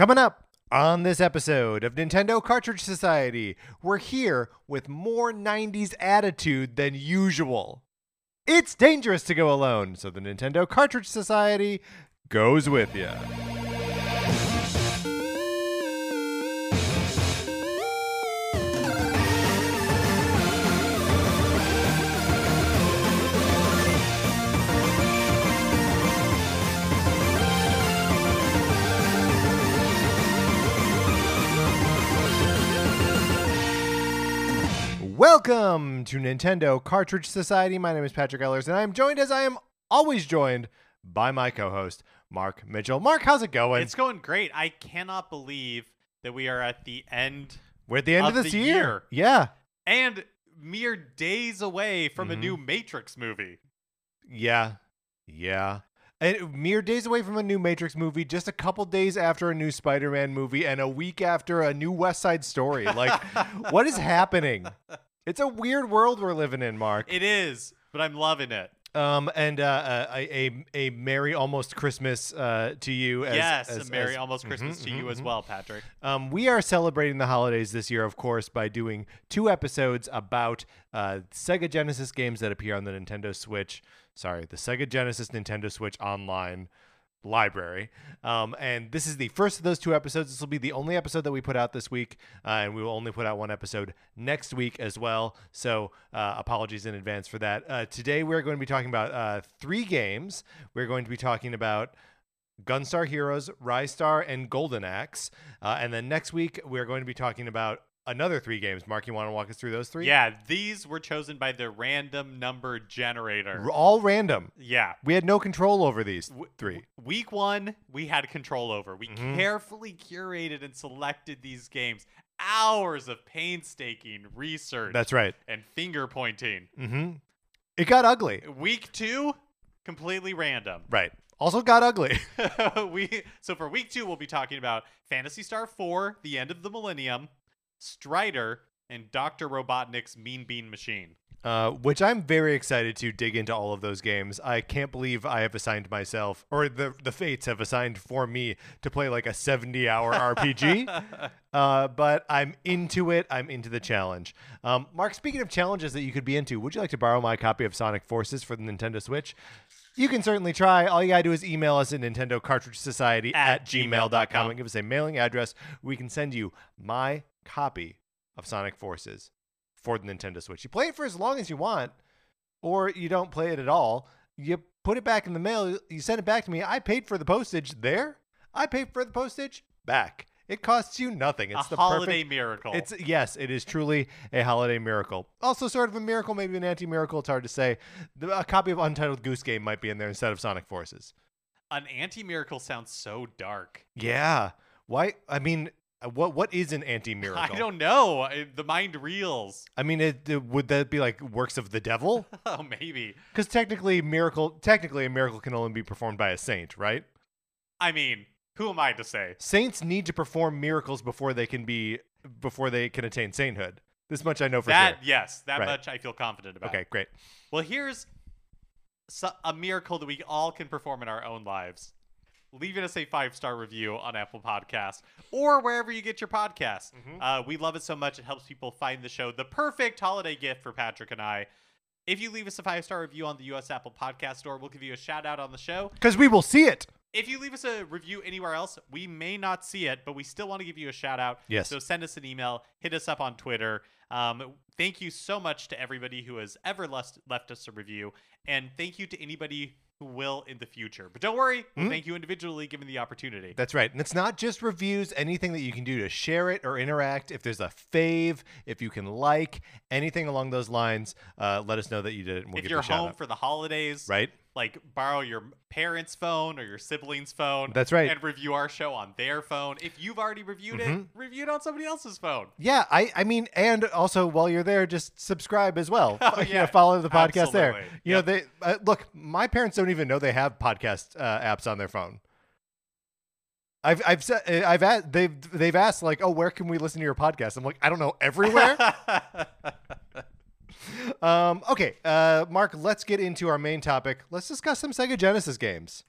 Coming up on this episode of Nintendo Cartridge Society, we're here with more 90s attitude than usual. It's dangerous to go alone, so the Nintendo Cartridge Society goes with you. Welcome to Nintendo Cartridge Society. My name is Patrick Ellers, and I'm joined as I am always joined by my co-host Mark Mitchell. Mark, how's it going? It's going great. I cannot believe that we are at the end We're at the end of, of this year. year. Yeah, and mere days away from a Mhm. new Matrix movie. yeah, yeah. And mere days away from a new Matrix movie, just a couple days after a new Spider-Man movie, and a week after a new West Side Story. Like, what is happening? It's a weird world we're living in, Mark. It is, but I'm loving it. Um, and uh, uh, a a a merry almost Christmas uh, to you. As, yes, as, a Merry as- almost Christmas Mhm, to you mhm, as well, Patrick. Um, we are celebrating the holidays this year, of course, by doing two episodes about uh, Sega Genesis games that appear on the Nintendo Switch. Sorry, the Sega Genesis Nintendo Switch Online library. Um, and this is the first of those two episodes. This will be the only episode that we put out this week, uh, and we will only put out one episode next week as well. So uh, apologies in advance for that. Uh, today we're going to be talking about uh, three games. We're going to be talking about Gunstar Heroes, Ristar, and Golden Axe. Uh, and then next week, we're going to be talking about another three games. Mark, you want to walk us through those three? Yeah, these were chosen by the random number generator. All random. yeah. We had no control over these W- three. Week one, we had control over. We Mhm. carefully curated and selected these games. Hours of painstaking research That's right. and finger pointing. Mm-hmm. It got ugly. Week two, completely random. Right. Also got ugly. we so for week two, we'll be talking about Phantasy Star 4, The End of the Millennium, Strider, and Dr. Robotnik's Mean Bean Machine. Uh, which I'm very excited to dig into all of those games. I can't believe I have assigned myself, or the the fates have assigned for me to play like a 70 hour RPG. Uh, but I'm into it. I'm into the challenge. Um, Mark, speaking of challenges that you could be into, would you like to borrow my copy of Sonic Forces for the Nintendo Switch? You can certainly try. All you gotta do is email us at Nintendo Cartridge Society at, At gmail.com gmail.com. and give us a mailing address. We can send you my copy of Sonic Forces for the Nintendo Switch. You play it for as long as you want, or you don't play it at all. You put it back in the mail. You send it back to me. I paid for the postage there. I paid for the postage back. It costs you nothing. It's a the holiday perfect. miracle. It's yes, it is truly a holiday miracle. Also, sort of a miracle, maybe an anti-miracle. It's hard to say. The, a copy of Untitled Goose Game might be in there instead of Sonic Forces. An anti miracle sounds so dark. Yeah. Why? I mean, Uh, what what is an anti-miracle? I don't know. I- The mind reels. I mean, it, it- would that be like works of the devil? Oh, maybe. Because technically, miracle technically a miracle can only be performed by a saint, right? I mean, who am I to say? Saints need to perform miracles before they can be before they can attain sainthood. This much I know for that, sure. yes, that Right. much I feel confident about. Okay, great. Well, here's a miracle that we all can perform in our own lives. Leaving us a five star review on Apple Podcasts or wherever you get your podcasts. Mhm. Uh, we love it so much. It helps people find the show. The perfect holiday gift for Patrick and I. If you leave us a five star review on the US Apple Podcast Store, we'll give you a shout out on the show. Because we will see it. If you leave us a review anywhere else, we may not see it, but we still want to give you a shout out. Yes. So send us an email, hit us up on Twitter. Um, thank you so much to everybody who has ever left, left us a review, and thank you to anybody who will in the future. But don't worry, we'll Mhm. thank you individually given the opportunity. That's right. And it's not just reviews, anything that you can do to share it or interact. If there's a fave, if you can like, anything along those lines, uh, let us know that you did it and we'll if give you're you a shout home out. for the holidays, Right? Like borrow your parents' phone or your sibling's phone. That's right. And review our show on their phone. If you've already reviewed Mhm. it, review it on somebody else's phone. Yeah, I, I mean, and also while you're there, just subscribe as well. Oh, You know, yeah. follow the podcast there. You Yep. know, they uh, look. My parents don't even know they have podcast uh, apps on their phone. I've I've said uh, I've asked they've they've asked like, oh, where can we listen to your podcast? I'm like, I don't know, everywhere. Um, okay, uh, Mark, let's get into our main topic. Let's discuss some Sega Genesis games.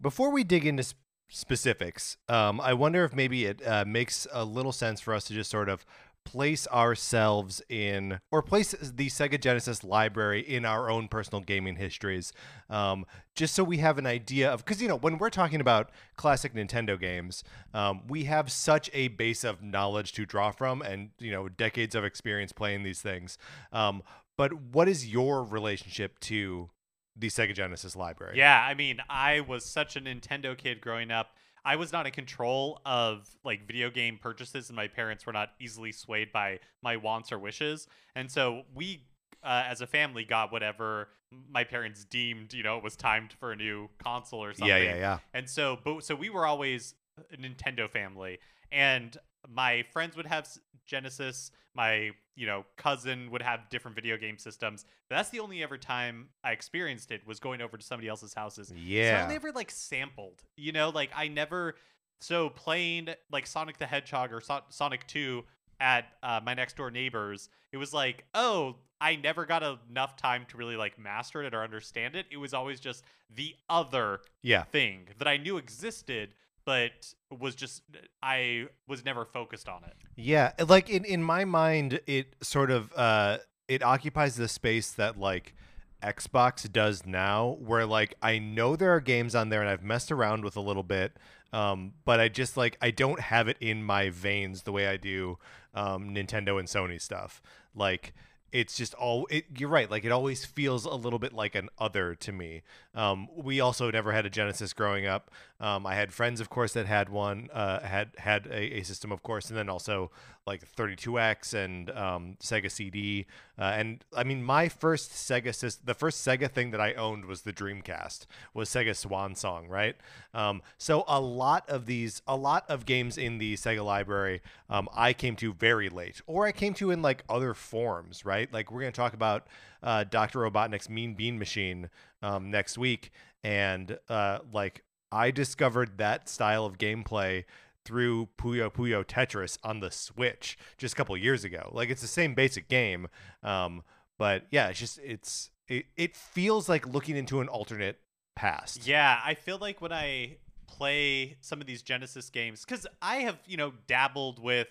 Before we dig into sp- specifics, um, I wonder if maybe it uh, makes a little sense for us to just sort of place ourselves in or place the Sega Genesis library in our own personal gaming histories, um, just so we have an idea of because you know when we're talking about classic Nintendo games, um, we have such a base of knowledge to draw from, and you know decades of experience playing these things. Um, but what is your relationship to the Sega Genesis library? Yeah, I mean, I was such a Nintendo kid growing up. I was not in control of like video game purchases, and my parents were not easily swayed by my wants or wishes. And so we, uh, as a family, got whatever my parents deemed, you know, it was timed for a new console or something. yeah, yeah, yeah. And so, but so we were always a Nintendo family, and my friends would have Genesis. My you know cousin would have different video game systems. But that's the only ever time I experienced it was going over to somebody else's houses. Yeah. So I never like sampled, you know, like I never. So playing like Sonic the Hedgehog or so- Sonic Two at uh, my next door neighbors, it was like, oh, I never got enough time to really like master it or understand it. It was always just the other yeah. thing that I knew existed, but was just I was never focused on it. Yeah, like in in my mind, it sort of uh it occupies the space that like Xbox does now, where like I know there are games on there and I've messed around with a little bit, um, but I just like I don't have it in my veins the way I do um, Nintendo and Sony stuff. Like it's just all it, you're right like it always feels a little bit like an other to me um, we also never had a genesis growing up. Um, i had friends of course that had one uh, had had a, a system of course and then also like 32x and um, sega cd uh, and i mean my first sega system the first sega thing that i owned was the dreamcast was sega swan song right? Um, so a lot of these a lot of games in the sega library um, i came to very late or i came to in like other forms right? Like we're to talk about uh, dr robotnik's mean bean machine um, next week and uh, like i discovered that style of gameplay through Puyo Puyo Tetris on the Switch just a couple years ago. Like it's the same basic game, um, but yeah, it's just it's it, it feels like looking into an alternate past. Yeah, I feel like when I play some of these Genesis games, because I have you know dabbled with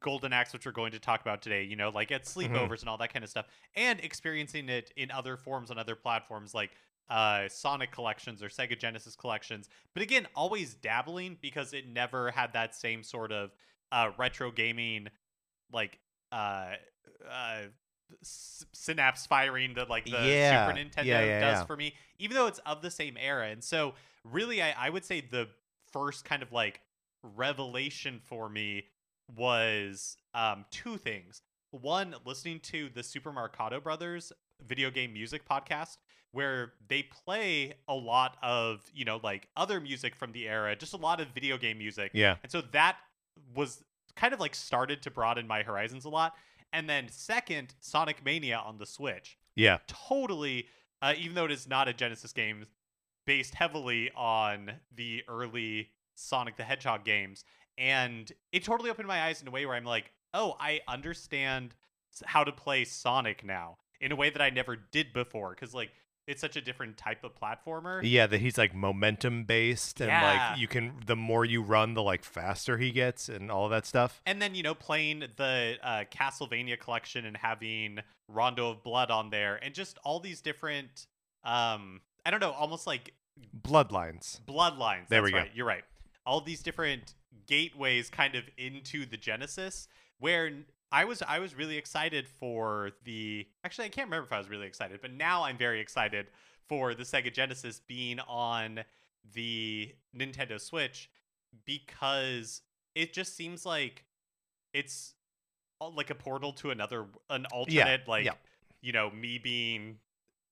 Golden Axe, which we're going to talk about today, you know, like at sleepovers and all that kind of stuff, and experiencing it in other forms on other platforms like uh, Sonic collections or Sega Genesis collections. But again, always dabbling because it never had that same sort of uh, retro gaming, like uh, uh, s- synapse firing that like the Yeah. Super Nintendo Yeah, yeah, does for me, even though it's of the same era. And so, really, I, I would say the first kind of like revelation for me was um, two things. One, listening to the Super Marcato Brothers video game music podcast, where they play a lot of, you know, like other music from the era, just a lot of video game music. Yeah. And so that was kind of like started to broaden my horizons a lot. And then second, Sonic Mania on the Switch. Yeah. Totally, uh, even though it is not a Genesis game, based heavily on the early Sonic the Hedgehog games. And it totally opened my eyes in a way where I'm like, oh, I understand how to play Sonic now in a way that I never did before. Because, like, it's such a different type of platformer. Yeah, that he's like momentum based and Yeah. like you can the more you run the like faster he gets and all that stuff. And then, you know, playing the uh, Castlevania collection and having Rondo of Blood on there and just all these different, um, I don't know, almost like Bloodlines. bloodlines. There That's we go. right. You're right. All these different gateways kind of into the Genesis where I was I was really excited for the actually I can't remember if I was really excited, but now I'm very excited for the Sega Genesis being on the Nintendo Switch because it just seems like it's like a portal to another an alternate like yeah. you know me being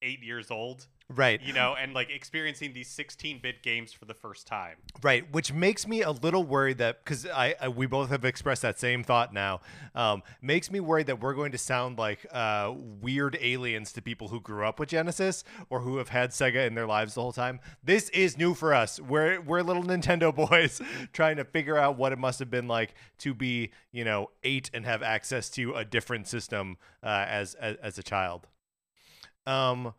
8 years old Right. you know, and like experiencing these 16-bit games for the first time. Right, which makes me a little worried that because I, I we both have expressed that same thought now, um, makes me worried that we're going to sound like uh, weird aliens to people who grew up with Genesis or who have had Sega in their lives the whole time. This is new for us. We're we're little Nintendo boys trying to figure out what it must have been like to be you know eight and have access to a different system uh, as, as as a child. Um,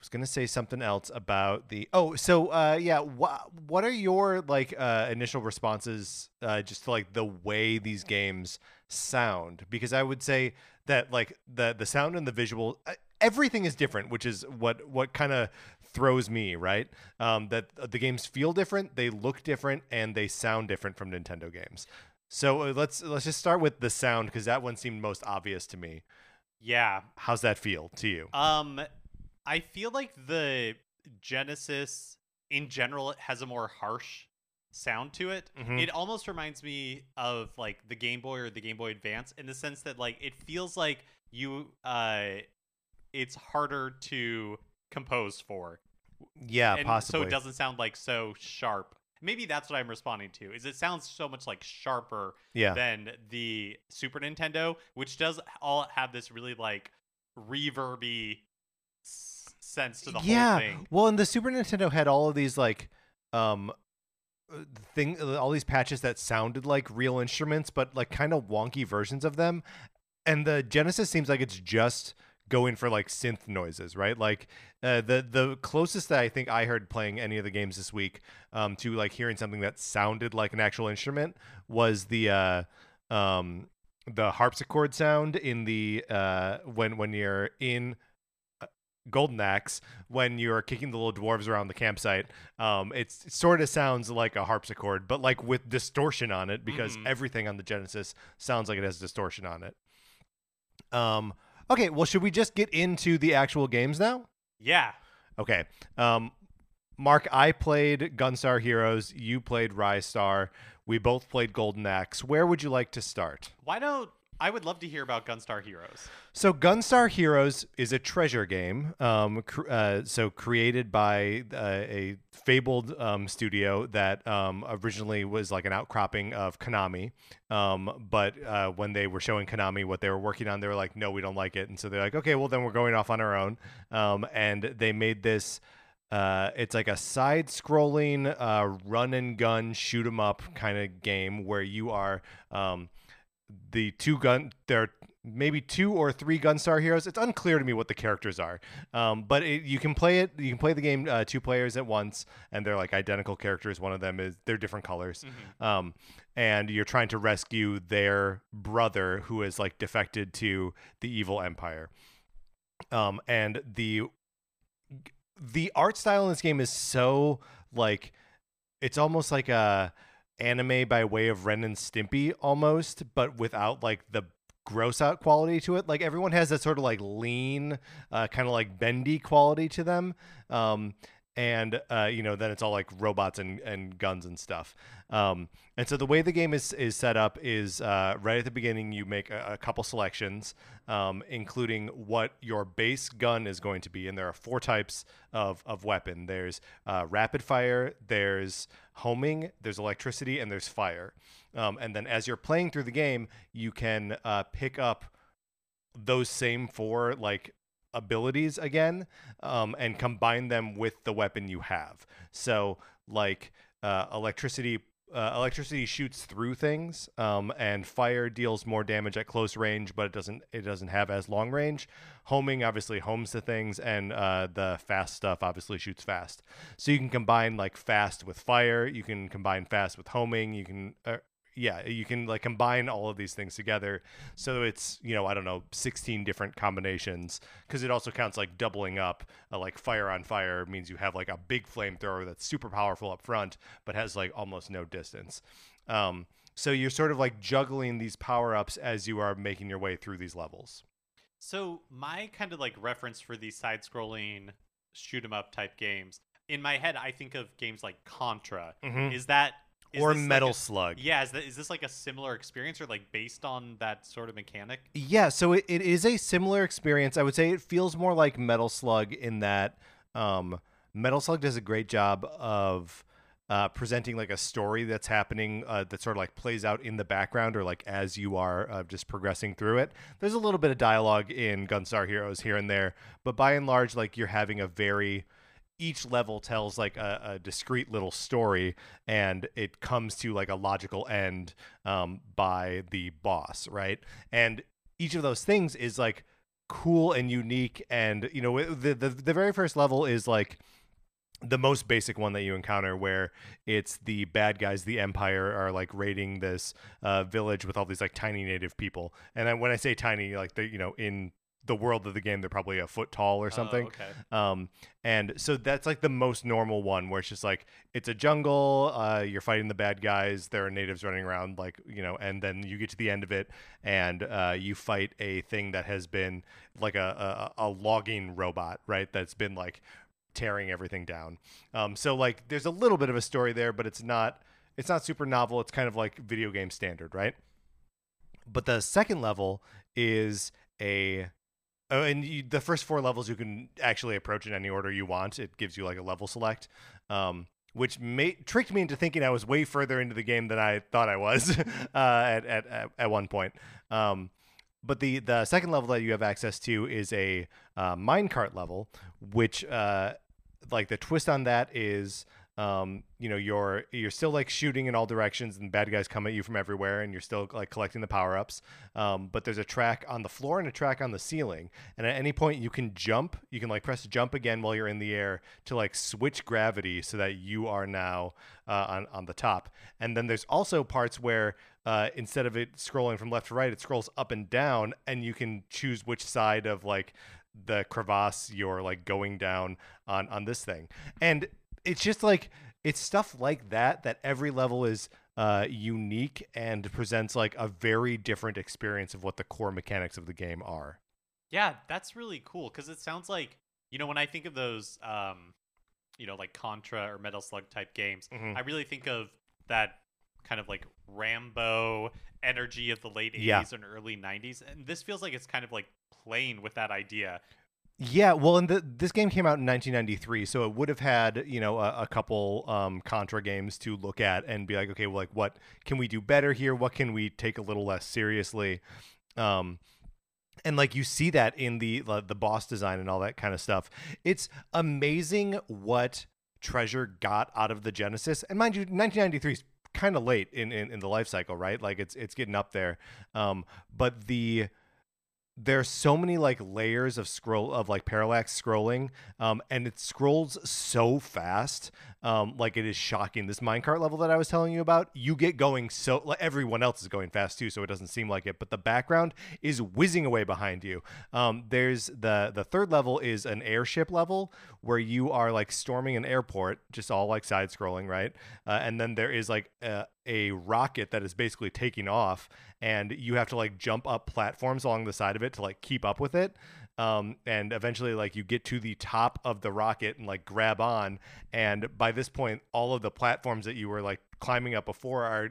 was gonna say something else about the oh so uh yeah what what are your like uh initial responses uh just to like the way these games sound? Because I would say that like the the sound and the visual uh, everything is different which is what what kind of throws me right? Um that the games feel different they look different and they sound different from Nintendo games. So uh, let's let's just start with the sound because that one seemed most obvious to me. Yeah. how's that feel to you? Um, I feel like the Genesis in general has a more harsh sound to it. Mhm. It almost reminds me of like the Game Boy or the Game Boy Advance in the sense that like it feels like you uh it's harder to compose for. yeah and possibly so it doesn't sound like so sharp. Maybe that's what I'm responding to. Is it sounds so much like sharper yeah than the Super Nintendo, which does all have this really like reverby sense to the yeah. whole thing. Well, and the Super Nintendo had all of these like um uh, thing all these patches that sounded like real instruments but like kind of wonky versions of them. And the Genesis seems like it's just going for like synth noises, right? Like uh, the the closest that I think I heard playing any of the games this week um to like hearing something that sounded like an actual instrument was the uh um the harpsichord sound in the uh when when you're in Golden Axe when you're kicking the little dwarves around the campsite. Um, it's, it sort of sounds like a harpsichord, but like with distortion on it because Mhm. everything on the Genesis sounds like it has distortion on it. Um, okay, well, should we just get into the actual games now? Yeah. Okay. Um, Mark, I played Gunstar Heroes. You played Ristar. We both played Golden Axe. Where would you like to start? Why don't I would love to hear about Gunstar Heroes. So Gunstar Heroes is a treasure game. Um, cr- uh, so created by uh, a fabled um, studio that um, originally was like an outcropping of Konami. Um, but uh, when they were showing Konami what they were working on, they were like, "No, we don't like it." And so they're like, "Okay, well then we're going off on our own." Um, and they made this. Uh, it's like a side-scrolling uh, run and gun shoot 'em up kind of game where you are um, the two gun there are maybe two or three gunstar heroes. It's unclear to me what the characters are. Um, but it, you can play it you can play the game uh, two players at once and they're like identical characters. One of them is they're different colors. Um, and you're trying to rescue their brother who is like defected to the evil empire. Um, and the the art style in this game is so like it's almost like a anime by way of Ren and Stimpy almost, but without like the gross out quality to it. Like everyone has that sort of like lean, uh, kind of like bendy quality to them. Um, and uh, you know, then it's all like robots and, and guns and stuff. Um, and so the way the game is is set up is uh, right at the beginning you make a, a couple selections, um, including what your base gun is going to be, and there are four types of of weapon. There's uh, rapid fire, there's homing, there's electricity, and there's fire. Um, and then as you're playing through the game, you can uh, pick up those same four like abilities again um, and combine them with the weapon you have. So like uh, electricity. Uh, electricity shoots through things, um, and fire deals more damage at close range, but it doesn't it doesn't have as long range. Homing obviously homes to things, and uh, the fast stuff obviously shoots fast. So you can combine like fast with fire. You can combine fast with homing. You can uh, yeah, you can like combine all of these things together. So it's, you know, I don't know, 16 different combinations because it also counts like doubling up. Uh, like fire on fire means you have like a big flamethrower that's super powerful up front, but has like almost no distance. Um, so you're sort of like juggling these power ups as you are making your way through these levels. So my kind of like reference for these side-scrolling shoot 'em up type games in my head, I think of games like Contra. Mhm. Is that is or this like Metal a- Slug. Yeah, is, that, is this like a similar experience or like based on that sort of mechanic? Yeah, so it, it is a similar experience. I would say it feels more like Metal Slug in that um, Metal Slug does a great job of uh, presenting like a story that's happening uh, that sort of like plays out in the background or like as you are uh, just progressing through it. There's a little bit of dialogue in Gunstar Heroes here and there, but by and large, like you're having a very each level tells like a, a discrete little story and it comes to like a logical end um, by the boss right? And each of those things is like cool and unique and you know the, the the very first level is like the most basic one that you encounter where it's the bad guys the empire are like raiding this uh, village with all these like tiny native people. And then when i say tiny like they you know in the world of the game they're probably a foot tall or something Oh, okay. um, and so that's like the most normal one where it's just like it's a jungle, uh, you're fighting the bad guys, there are natives running around, like you know, and then you get to the end of it, and uh, you fight a thing that has been like a, a a logging robot, right? That's been like tearing everything down. Um, so like there's a little bit of a story there, but it's not it's not super novel. It's kind of like video game standard, right? But the second level is a Oh, and you, the first four levels you can actually approach in any order you want. It gives you like a level select, um, which ma- tricked me into thinking I was way further into the game than I thought I was uh, at, at at at one point. Um, but the the second level that you have access to is a uh, minecart level, which uh, like the twist on that is um, you know you're you're still like shooting in all directions and bad guys come at you from everywhere and you're still like collecting the power ups um, but there's a track on the floor and a track on the ceiling. And at any point you can jump you can like press jump again while you're in the air to like switch gravity so that you are now uh, on on the top. And then there's also parts where uh, instead of it scrolling from left to right it scrolls up and down and you can choose which side of like the crevasse you're like going down on on this thing. And it's just like it's stuff like that that every level is uh, unique and presents like a very different experience of what the core mechanics of the game are. Yeah, that's really cool because it sounds like you know when I think of those, um, you know, like Contra or Metal Slug type games, Mhm. I really think of that kind of like Rambo energy of the late 80s Yeah. and early 90s, and this feels like it's kind of like playing with that idea. Yeah, well, and the, this game came out in 1993, so it would have had you know a, a couple um, Contra games to look at and be like, okay, well, like what can we do better here? What can we take a little less seriously? Um, and like you see that in the the the boss design and all that kind of stuff. It's amazing what Treasure got out of the Genesis. And mind you, 1993 is kind of late in, in in the life cycle, right? Like it's it's getting up there. Um, but the there's so many like layers of scroll of like parallax scrolling um, and it scrolls so fast um, like it is shocking this minecart level that i was telling you about you get going so like everyone else is going fast too so it doesn't seem like it but the background is whizzing away behind you. Um, there's the the third level is an airship level where you are like storming an airport just all like side scrolling right? Uh, and then there is like a, a rocket that is basically taking off and you have to like jump up platforms along the side of it to like keep up with it um, and eventually like you get to the top of the rocket and like grab on and by this point all of the platforms that you were like climbing up before are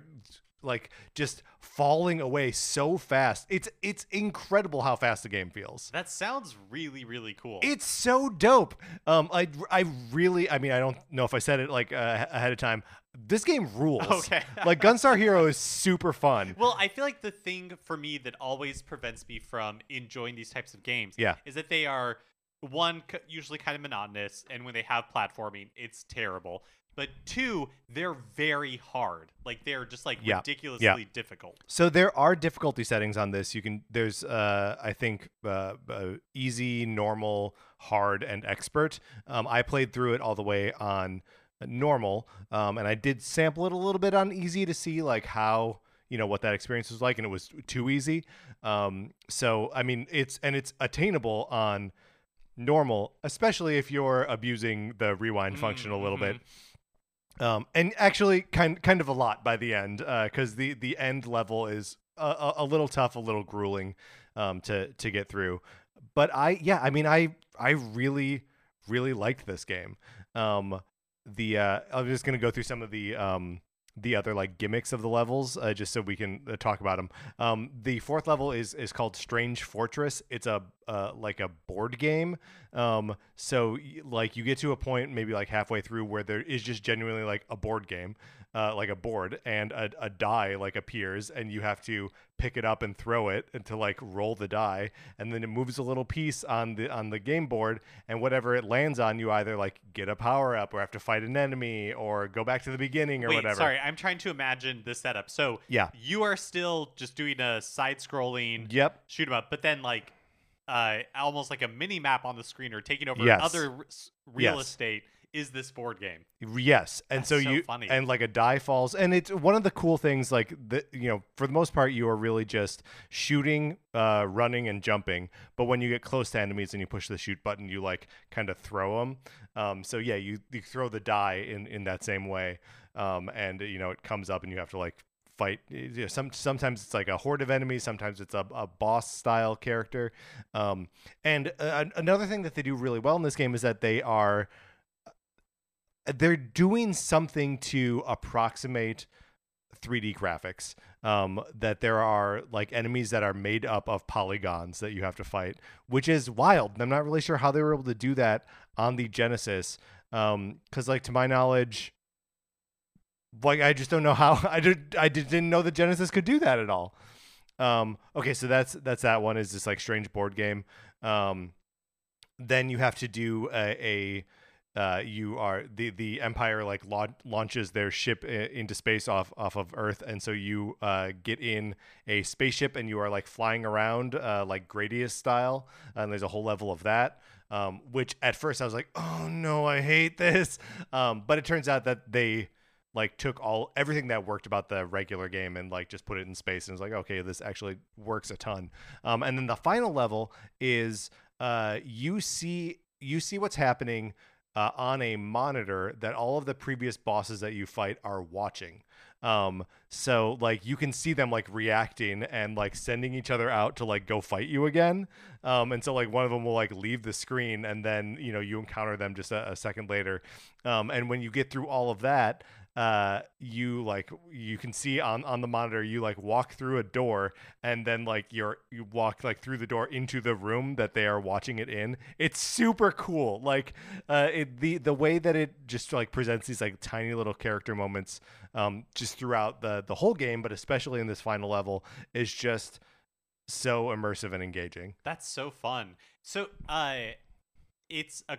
like just falling away so fast it's it's incredible how fast the game feels That sounds really, really cool. it's so dope. Um, I I really, I mean, I don't know if I said it like uh, ahead of time. This game rules. Okay. like Gunstar Hero is super fun. Well, I feel like the thing for me that always prevents me from enjoying these types of games Yeah. is that they are one usually kind of monotonous and when they have platforming, it's terrible. But two, they're very hard. Like they're just like Yeah. ridiculously difficult. So there are difficulty settings on this. You can there's uh I think uh, uh easy, normal, hard, and expert. Um, I played through it all the way on normal, um, and I did sample it a little bit on easy to see like how you know what that experience was like, and it was too easy. Um, so I mean it's and it's attainable on normal, especially if you're abusing the rewind function a little bit. Um, and actually, kind kind of a lot by the end, because the the end level is a, a, a little tough, a little grueling um, to to get through. But I, yeah, I mean, I I really really liked this game. Um, the uh, I'm just gonna go through some of the um, the other like gimmicks of the levels, uh, just so we can uh, talk about them. Um, the fourth level is is called Strange Fortress. It's a uh, like a board game. Um, so like you get to a point maybe like halfway through where there is just genuinely like a board game, uh, like a board, and a, a die like appears, and you have to pick it up and throw it and to like roll the die, and then it moves a little piece on the on the game board, and whatever it lands on, you either like get a power up or have to fight an enemy or go back to the beginning or Wait, whatever. sorry, I'm trying to imagine the setup. So Yeah. you are still just doing a side scrolling Yep. shoot 'em up, but then like uh, almost like a mini map on the screen or taking over Yes. other real Yes. estate is this board game. Yes, and That's so so you funny. and like a die falls, and it's one of the cool things. Like the you know, for the most part, you are really just shooting, uh, running, and jumping. But when you get close to enemies and you push the shoot button, you like kind of throw them. Um, so yeah, you you throw the die in in that same way, um, and you know it comes up and you have to like fight. You know, some sometimes it's like a horde of enemies, sometimes it's a, a boss style character. Um, and uh, another thing that they do really well in this game is that they are they're doing something to approximate 3D graphics. Um, that there are like enemies that are made up of polygons that you have to fight, which is wild. I'm not really sure how they were able to do that on the Genesis. Um, because like to my knowledge, like I just don't know how I did I did- didn't know the Genesis could do that at all. Um, okay, so that's that's that one is this like strange board game. Um, then you have to do a, a uh, you are the the empire like lau- launches their ship i- into space off off of earth and so you uh, get in a spaceship and you are like flying around uh, like gradius style and there's a whole level of that um, which at first i was like oh no i hate this. Um, but it turns out that they like took all everything that worked about the regular game and like just put it in space and was like okay this actually works a ton. Um, and then the final level is uh, you see you see what's happening uh, on a monitor that all of the previous bosses that you fight are watching. Um, so like you can see them like reacting and like sending each other out to like go fight you again. Um, and so like one of them will like leave the screen and then you know you encounter them just a, a second later. Um, and when you get through all of that, uh, you like you can see on on the monitor you like walk through a door and then like you're you walk like through the door into the room that they are watching it in. It's super cool. Like uh, it, the the way that it just like presents these like tiny little character moments um, just throughout the the whole game, but especially in this final level, is just so immersive and engaging. That's so fun. So, uh, it's a,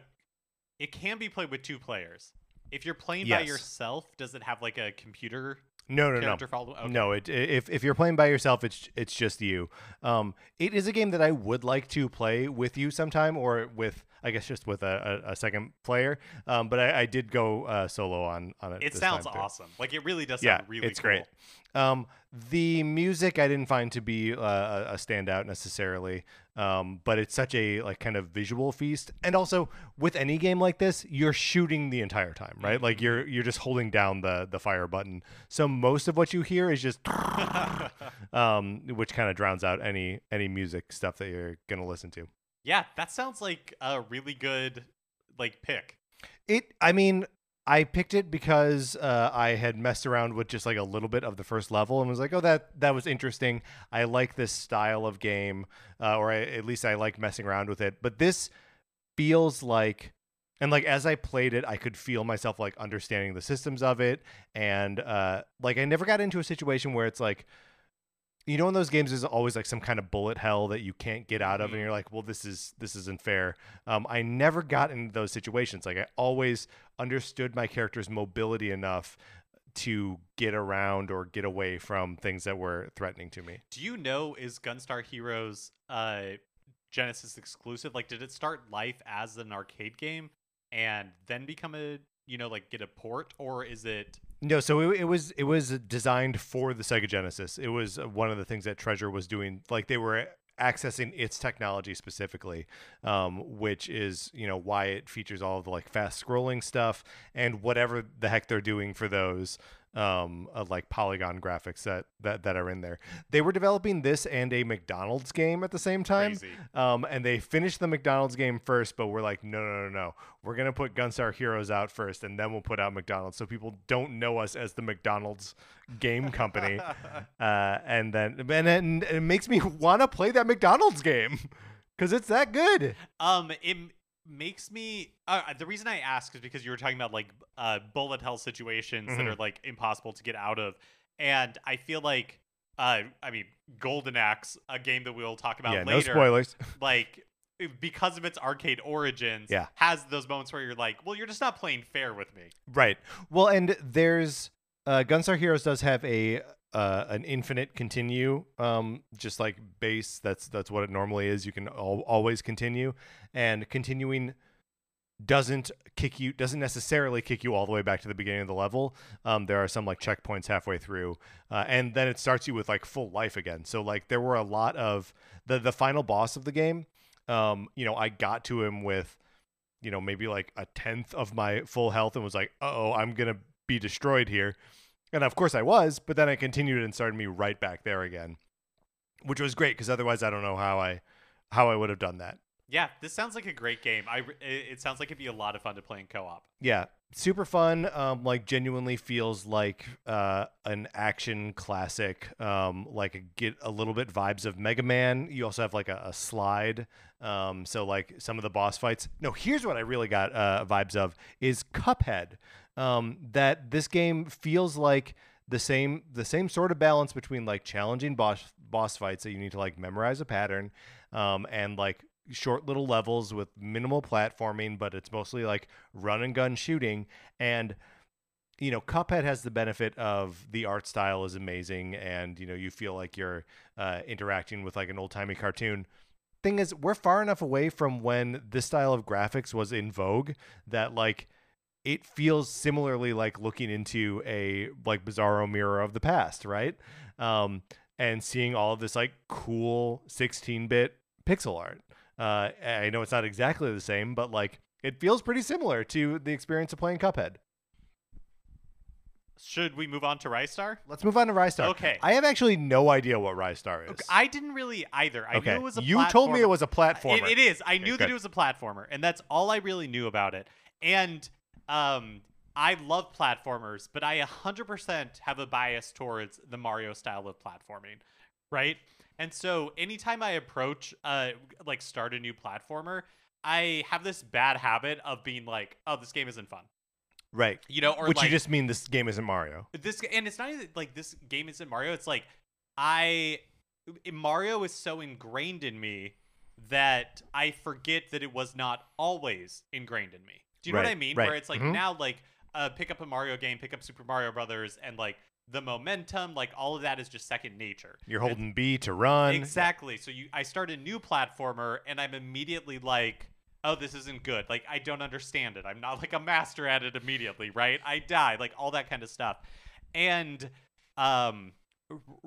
it can be played with two players. If you're playing by yourself, does it have like a computer No, no, no. follow? Okay. No, it, if if you're playing by yourself, it's it's just you. Um, it is a game that I would like to play with you sometime, or with I guess just with a, a, a second player. Um, but I, I did go uh, solo on on it. It sounds awesome. Like it really does Yeah, sound really it's cool. great. Um, the music I didn't find to be uh, a standout necessarily, um, but it's such a like kind of visual feast. And also with any game like this, you're shooting the entire time, right? Like you're you're just holding down the the fire button. So most of what you hear is just, um, which kind of drowns out any any music stuff that you're gonna listen to. Yeah, that sounds like a really good like pick. It, I mean, I picked it because uh, I had messed around with just like a little bit of the first level and was like, oh, that that was interesting. I like this style of game, uh, or I, at least I like messing around with it. But this feels like, and like as I played it, I could feel myself like understanding the systems of it, and uh, like I never got into a situation where it's like. You know, in those games, there's always like some kind of bullet hell that you can't get out of, and Mhm. you're like, "Well, this is this isn't fair." Um, I never got into those situations. Like I always understood my character's mobility enough to get around or get away from things that were threatening to me. Do you know is Gunstar Heroes uh Genesis exclusive? Like did it start life as an arcade game and then become a you know like get a port or is it No, so it, it was it was designed for the Sega Genesis. It was uh, one of the things that Treasure was doing. Like they were accessing its technology specifically, um, which is you know why it features all the like fast scrolling stuff and whatever the heck they're doing for those um uh, like polygon graphics that, that that are in there. They were developing this and a McDonald's game at the same time. crazy? Um, and they finished the McDonald's game first, but we're like, no, no, no, no. We're gonna put Gunstar Heroes out first, and then we'll put out McDonald's, so people don't know us as the McDonald's game company. uh, and then, and then it makes me want to play that McDonald's game because it's that good. Um, it makes me. Uh, the reason I ask is because you were talking about like uh, bullet hell situations that Mhm. are like impossible to get out of, and I feel like, uh, I mean, Golden Axe, a game that we'll talk about yeah, no later, spoilers. like because of its arcade origins, Yeah. has those moments where you're like, well, you're just not playing fair with me. Right. Well, and there's uh, Gunstar Heroes does have a uh, an infinite continue, um, just like base. That's that's what it normally is. You can al- always continue, and continuing doesn't kick you doesn't necessarily kick you all the way back to the beginning of the level um, there are some like checkpoints halfway through uh, and then it starts you with like full life again so like there were a lot of the the final boss of the game um, you know i got to him with you know maybe like a tenth of my full health and was like oh i'm gonna be destroyed here and of course i was but then i continued and started me right back there again which was great because otherwise i don't know how i how i would have done that Yeah, this sounds like a great game. I it it sounds like it'd be a lot of fun to play in co-op. yeah super fun um like genuinely feels like uh an action classic um like a, get a little bit vibes of mega man you also have like a, a slide um so like some of the boss fights no here's what i really got uh vibes of is cuphead um that this game feels like the same the same sort of balance between like challenging boss boss fights that you need to like memorize a pattern um and like short little levels with minimal platforming, but it's mostly like run and gun shooting. And you know, Cuphead has the benefit of the art style is amazing, and you know, you feel like you're uh, interacting with like an old timey cartoon. Thing is, we're far enough away from when this style of graphics was in vogue that like it feels similarly like looking into a like bizarro mirror of the past, right? Um, and seeing all of this like cool 16-bit pixel art. Uh, I know it's not exactly the same, but like it feels pretty similar to the experience of playing Cuphead. Should we move on to Ristar? Let's move on to Ristar. Okay. I have actually no idea what Ristar is. Okay, I didn't really either. I okay. knew it was a you told me it was a platformer. It, it is. I Okay, knew that it was a platformer, and that's all I really knew about it. And um, I love platformers, but I 100% have a bias towards the Mario style of platforming, right? And so anytime I approach, uh, like start a new platformer, I have this bad habit of being like, "Oh, this game isn't fun," right. you know, or Which like, you just mean this game isn't Mario. this and it's not even like this game isn't Mario. It's like I Mario is so ingrained in me that I forget that it was not always ingrained in me. Do you know what I mean? right. Where it's like Mhm. now like uh, pick up a Mario game, pick up Super Mario Brothers, and like the momentum, like all of that is just second nature. You're And- holding B to run. Exactly. So you I start a new platformer and I'm immediately like, oh, this isn't good. Like I don't understand it. I'm not like a master at it immediately, right? I die, like all that kind of stuff. And um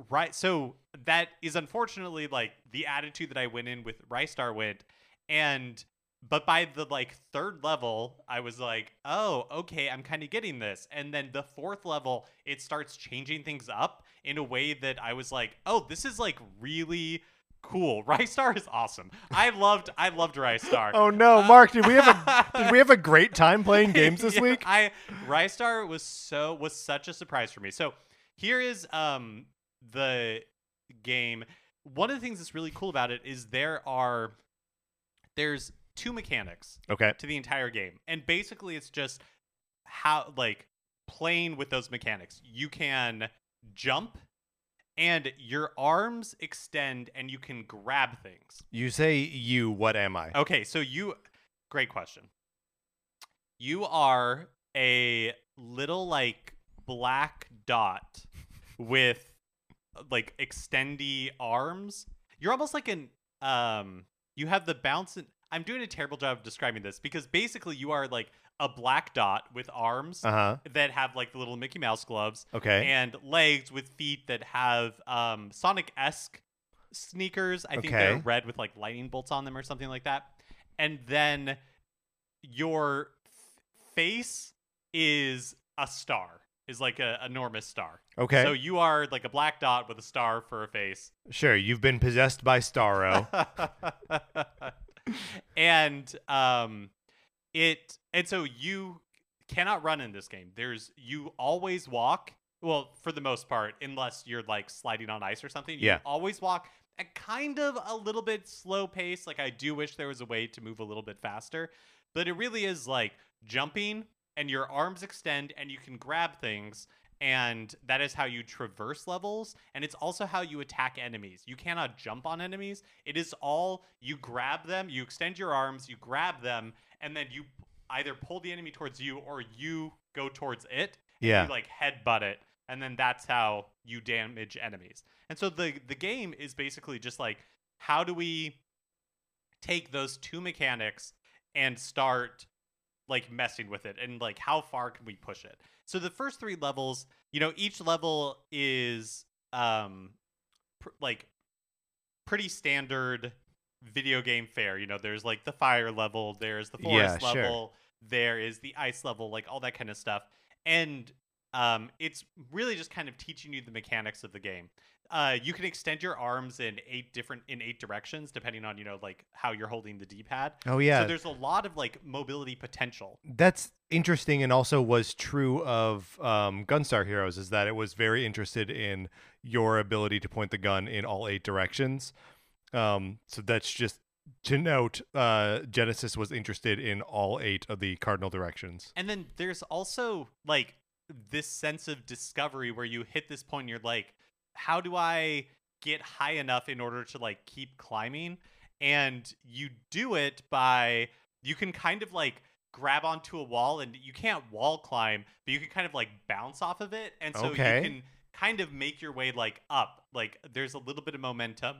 right so that is unfortunately like the attitude that I went in with Ristar went and but by the like third level i was like oh okay i'm kind of getting this and then the fourth level it starts changing things up in a way that i was like oh this is like really cool Ristar is awesome i loved i loved Ristar Oh no, Uh, Mark! Did we have a did we have a great time playing games this Yeah, week? I Ristar was so was such a surprise for me. So here is um the game. One of the things that's really cool about it is there are there's two mechanics Okay. to the entire game. And basically it's just how like playing with those mechanics. You can jump and your arms extend and you can grab things. You say you. What am I? Okay, so you great question. You are a little like black dot with like extendy arms. You're almost like an um you have the bounce and I'm doing a terrible job of describing this because basically you are like a black dot with arms Uh huh. that have like the little Mickey Mouse gloves Okay. and legs with feet that have um, Sonic esque sneakers. I think they're red with like lightning bolts on them or something like that. And then your f- face is a star, is like a enormous star. okay. So you are like a black dot with a star for a face. sure. You've been possessed by Starro. and um it and so you cannot run in this game there's you always walk well for the most part unless you're like sliding on ice or something you Yeah. always walk at kind of a little bit slow pace like i do wish there was a way to move a little bit faster but it really is like jumping and your arms extend and you can grab things and that is how you traverse levels and it's also how you attack enemies you cannot jump on enemies it is all you grab them you extend your arms you grab them and then you either pull the enemy towards you or you go towards it and Yeah. you like headbutt it and then that's how you damage enemies. And so the the game is basically just like how do we take those two mechanics and start like messing with it and like how far can we push it? So the first three levels you know each level is um pr- like pretty standard video game fare. You know there's like the fire level there's the Yeah, forest sure. level there is the ice level like all that kind of stuff. And um it's really just kind of teaching you the mechanics of the game uh you can extend your arms in eight different in eight directions depending on you know like how you're holding the d-pad Oh yeah, so there's a lot of like mobility potential. that's interesting and also was true of um, Gunstar Heroes is that it was very interested in your ability to point the gun in all eight directions. Um, so that's just to note, uh, Genesis was interested in all eight of the cardinal directions. And then there's also like this sense of discovery where you hit this point and you're like, how do I get high enough in order to like keep climbing? And you do it by you can kind of like grab onto a wall and you can't wall climb, but you can kind of like bounce off of it. And so Okay. you can kind of make your way like up. Like there's a little bit of momentum.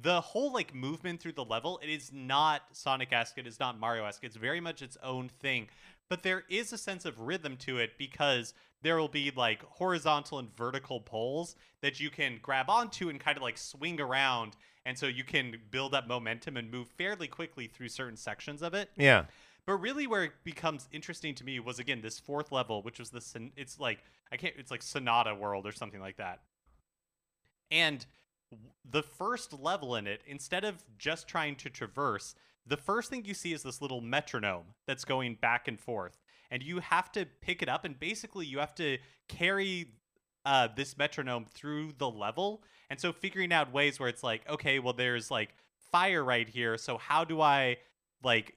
The whole like movement through the level, it is not Sonic esque, it is not Mario esque. It's very much its own thing. But there is a sense of rhythm to it because there will be like horizontal and vertical poles that you can grab onto and kind of like swing around. And so you can build up momentum and move fairly quickly through certain sections of it. Yeah. But really, where it becomes interesting to me was again this fourth level, which was the it's like I can't it's like Sonata World or something like that. And the first level in it, instead of just trying to traverse, the first thing you see is this little metronome that's going back and forth, and you have to pick it up, and basically you have to carry uh, this metronome through the level. And so figuring out ways where it's like, okay, well, there's like fire right here, so how do I like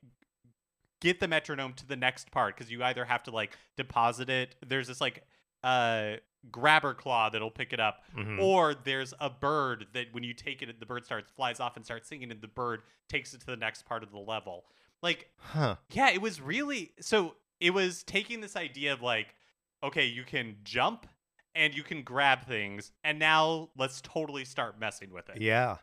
get the metronome to the next part because you either have to like deposit it there's this like uh grabber claw that'll pick it up Mhm. or there's a bird that when you take it the bird starts flies off and starts singing and the bird takes it to the next part of the level like Huh. yeah it was really so it was taking this idea of like okay you can jump and you can grab things and now let's totally start messing with it Yeah.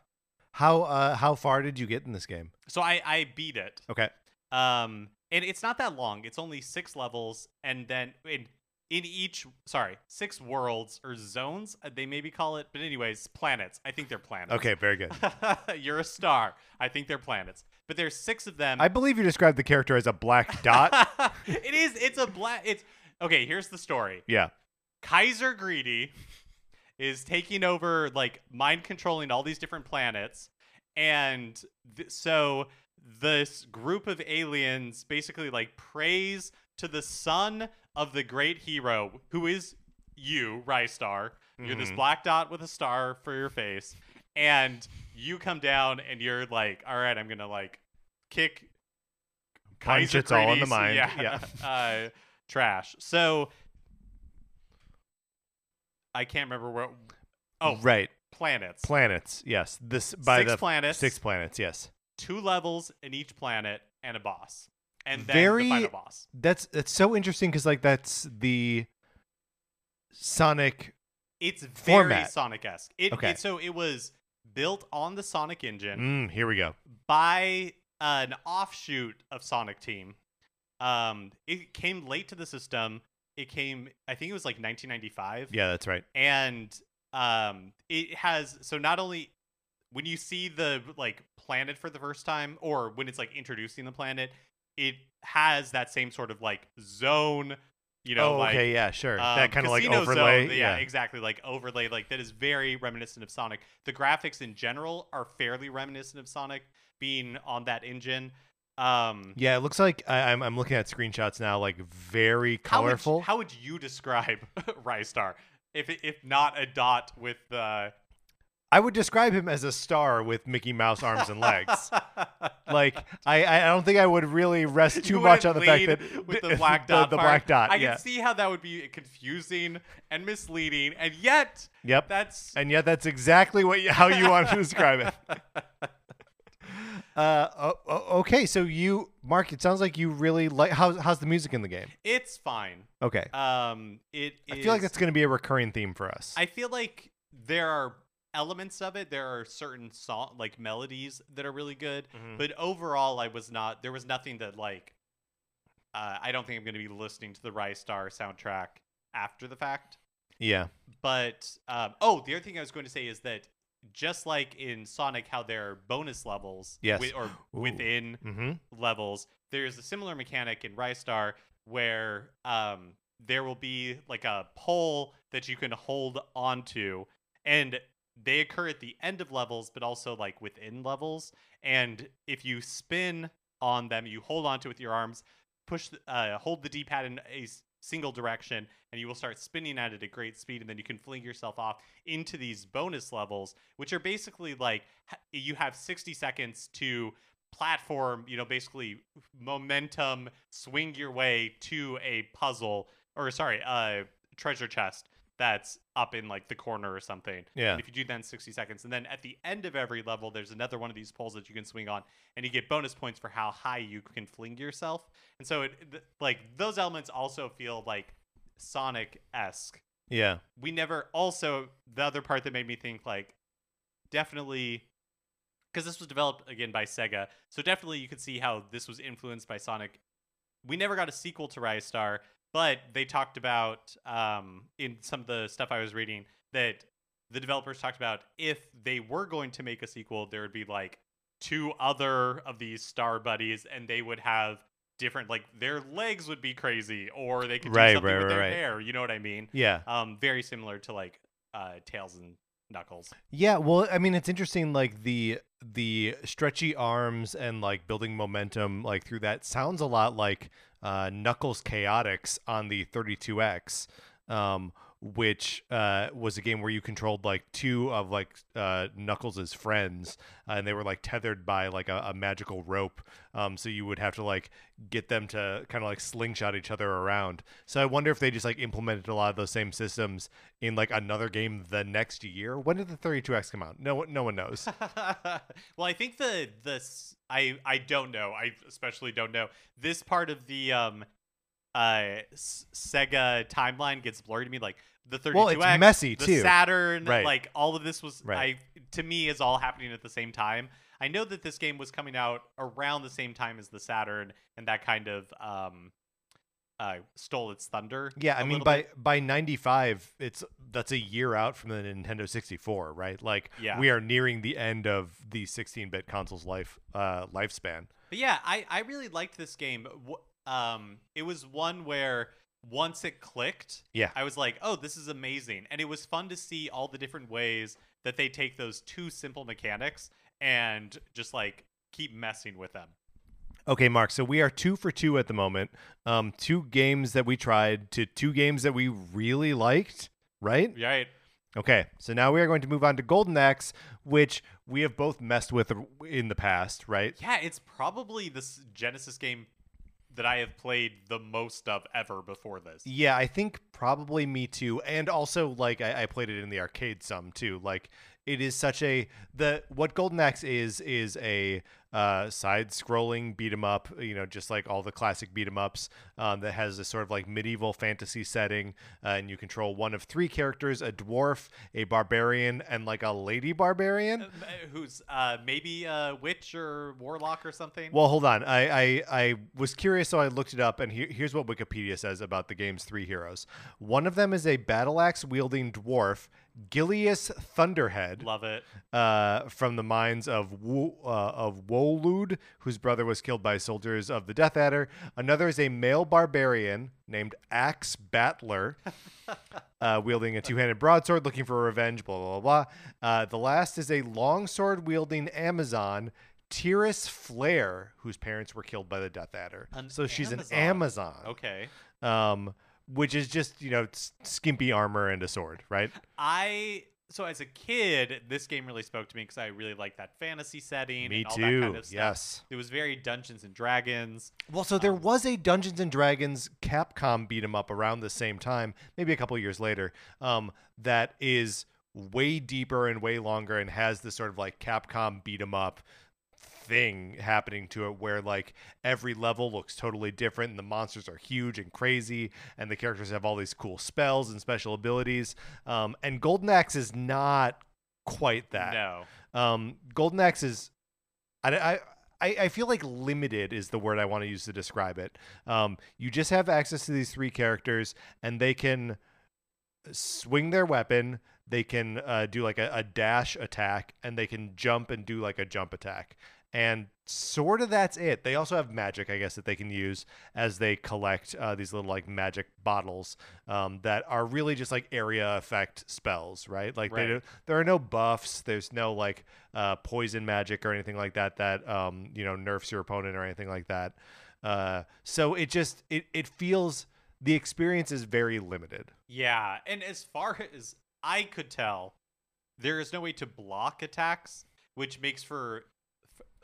How uh how far did you get in this game? so i i beat it Okay. Um, and it's not that long. It's only six levels, and then in in each sorry six worlds or zones uh, they maybe call it, but anyways, planets. I think they're planets. Okay, very good. You're a star. I think they're planets, but there's six of them. I believe you described the character as a black dot. it is. It's a black. It's okay. Here's the story. yeah. Kaiser Greedy is taking over, like mind controlling all these different planets, and th- so this group of aliens basically like prays to the son of the great hero, who is you, Ristar. You're this Mhm. black dot with a star for your face, and you come down and you're like, all right, I'm gonna like kick Punch Kaiser it's all in the mind. Yeah. uh, trash. So I can't remember where. Oh, right. planets. Planets. Yes. This by Six the planets. six planets. Yes. Two levels in each planet and a boss, and then Very- the final boss. That's that's so interesting because like that's the Sonic. It's very Format. Sonic-esque. It, Okay. it- so it was built on the Sonic engine. Mm, here we go. by an offshoot of Sonic Team. Um, it came late to the system. It came, I think it was like 1995, Yeah, that's right. and um, it has so not only when you see the like planet for the first time, or when it's like introducing the planet, it has that same sort of like zone. You know, oh, like okay, yeah, sure. um, that kind of like overlay. Zone, yeah. exactly. Like overlay, like that is very reminiscent of Sonic. The graphics in general are fairly reminiscent of Sonic, being on that engine. Um, Yeah, it looks like I, I'm I'm looking at screenshots now, like very how would, colorful. how would you describe Ristar? If if not a dot with uh, I would describe him as a star with Mickey Mouse arms and legs. like I, I don't think I would really rest too much on the fact that with the black dot, the part. black dot. I yeah. can see how that would be confusing and misleading, and yet Yep. that's And yet that's exactly what you, how you want to describe it. Uh, okay, so you, Mark, it sounds like you really like. How's how's the music in the game? It's fine. Okay, Um, it I feel like is- that's going to be a recurring theme for us. I feel like there are elements of it. There are certain song like melodies that are really good, Mhm. but overall, I was not. There was nothing that like. Uh, I don't think I'm going to be listening to the Ristar soundtrack after the fact. yeah, But um, oh, the other thing I was going to say is that just like in Sonic, how there are bonus levels, Yes. wi- or Ooh. within mm-hmm. levels. There's a similar mechanic in Ristar where um, there will be like a pole that you can hold onto, and they occur at the end of levels, but also like within levels. And if you spin on them, you hold onto it with your arms, push, the- uh, hold the D-pad in a single direction, and you will start spinning at it at great speed, and then you can fling yourself off into these bonus levels, which are basically like you have 60 seconds to platform, you know, basically momentum, swing your way to a puzzle or sorry, a treasure chest that's up in like the corner or something. Yeah. And if you do that in 60 seconds, and then at the end of every level, there's another one of these poles that you can swing on, and you get bonus points for how high you can fling yourself. And so, it th- like those elements also feel like Sonic esque yeah, we never also the other part that made me think like definitely because this was developed again by Sega, so definitely you could see how this was influenced by Sonic. We never got a sequel to Ristar, but they talked about um, in some of the stuff I was reading that the developers talked about if they were going to make a sequel, there would be like two other of these star buddies, and they would have different like their legs would be crazy, or they could do Right, something right, with right, their hair. You know what I mean? yeah. um, very similar to like uh, Tails and Knuckles. Yeah, well, I mean, it's interesting. Like the the stretchy arms and like building momentum, like through that, sounds a lot like uh, Knuckles Chaotix on the 32X, um, which uh, was a game where you controlled like two of like uh, Knuckles' friends, uh, and they were like tethered by like a, a magical rope. Um, so you would have to like get them to kind of like slingshot each other around. So I wonder if they just like implemented a lot of those same systems in like another game the next year. When did the 32X come out? No no one knows. well, I think the this I I don't know. I especially don't know this part of the um uh Sega timeline gets blurry to me. Like the 32X, Well, it's messy, the too. Saturn, Right. like all of this was Right. I to me is all happening at the same time. I know that this game was coming out around the same time as the Saturn, and that kind of um uh stole its thunder. Yeah, I mean by bit. by 95 it's that's a year out from the Nintendo 64, right? Like Yeah. we are nearing the end of the 16-bit console's life uh lifespan. But yeah, I, I really liked this game. Um, it was one where once it clicked, Yeah. I was like, oh, this is amazing. And it was fun to see all the different ways that they take those two simple mechanics and just like keep messing with them. Okay, Mark. So we are two for two at the moment. Um, two games that we tried to two games that we really liked, right? Right? Okay, so now we are going to move on to Golden Axe, which we have both messed with in the past, right? Yeah, it's probably this Genesis game that I have played the most of ever before this. Yeah, I think probably me too. And also, like, I, I played it in the arcade some too. Like, it is such a the what Golden Axe is is a uh, side-scrolling beat 'em up. You know, just like all the classic beat 'em ups um, that has this sort of like medieval fantasy setting, uh, and you control one of three characters: a dwarf, a barbarian, and like a lady barbarian. Uh, Who's uh, maybe a witch or warlock or something? Well, hold on. I, I, I was curious, so I looked it up, and here, here's what Wikipedia says about the game's three heroes. One of them is a battle axe wielding dwarf, Gilius Thunderhead, Love it. uh, from the mines of Wo, uh, of Wolud, whose brother was killed by soldiers of the Death Adder. Another is a male barbarian named Axe Battler, uh, wielding a two-handed broadsword, looking for revenge. Blah blah blah. blah. Uh, the last is a longsword wielding Amazon. Tyris Flare, whose parents were killed by the Death Adder. An so she's Amazon. an Amazon. Okay. Um, which is just, you know, skimpy armor and a sword, right? I so as a kid, this game really spoke to me because I really liked that fantasy setting Me and all too. that kind of stuff. yes. It was very Dungeons and Dragons. Well, so there Um, was a Dungeons and Dragons Capcom beat 'em up around the same time, maybe a couple years later, um, that is way deeper and way longer and has this sort of like Capcom beat 'em up thing happening to it where like every level looks totally different and the monsters are huge and crazy and the characters have all these cool spells and special abilities um, and golden axe is not quite that No. um, golden axe is I, I I, I feel like limited is the word I want to use to describe it. Um, you just have access to these three characters, and they can swing their weapon. They can uh, do like a, a dash attack, and they can jump and do like a jump attack. And sort of that's it. They also have magic, I guess, that they can use as they collect uh, these little like magic bottles um, that are really just like area effect spells, right? Like they do, there are no buffs. There's no like uh, poison magic or anything like that that um, you know nerfs your opponent or anything like that. Uh, so it just it it feels the experience is very limited. Yeah, and as far as I could tell, there is no way to block attacks, which makes for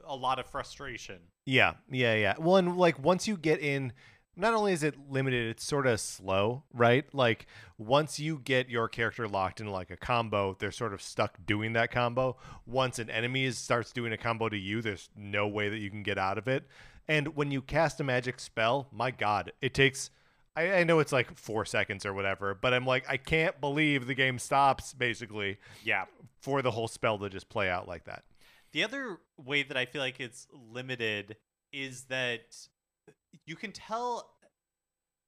a lot of frustration. Yeah, yeah, yeah. Well, and like once you get in, not only is it limited, it's sort of slow, right? Like once you get your character locked in like a combo, they're sort of stuck doing that combo. Once an enemy is, starts doing a combo to you, there's no way that you can get out of it. And when you cast a magic spell, my God, it takes. I, I know it's like four seconds or whatever, but I'm like, I can't believe the game stops basically Yeah. for the whole spell to just play out like that. The other way that I feel like it's limited is that you can tell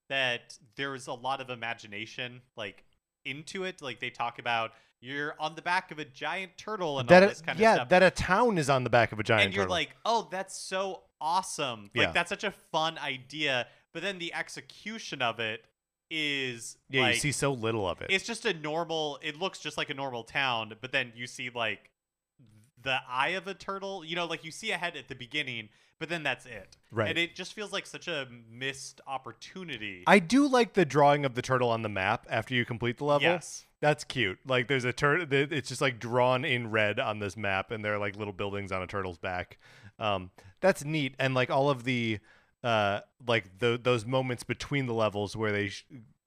that there's a lot of imagination like into it. Like they talk about you're on the back of a giant turtle and that all a- this kind yeah, of stuff. Yeah, that a town is on the back of a giant and you're turtle. like, oh, that's so awesome. Like Yeah. that's such a fun idea. But then the execution of it is yeah, like, you see so little of it. it's just a normal it looks just like a normal town but then you see like the eye of a turtle you know like you see a head at the beginning but then that's it Right. and it just feels like such a missed opportunity I do like the drawing of the turtle on the map after you complete the level. yes That's cute. Like there's a turtle. It's just like drawn in red on this map, and there are like little buildings on a turtle's back. Um, that's neat. And like all of the, uh, like the those moments between the levels where they sh-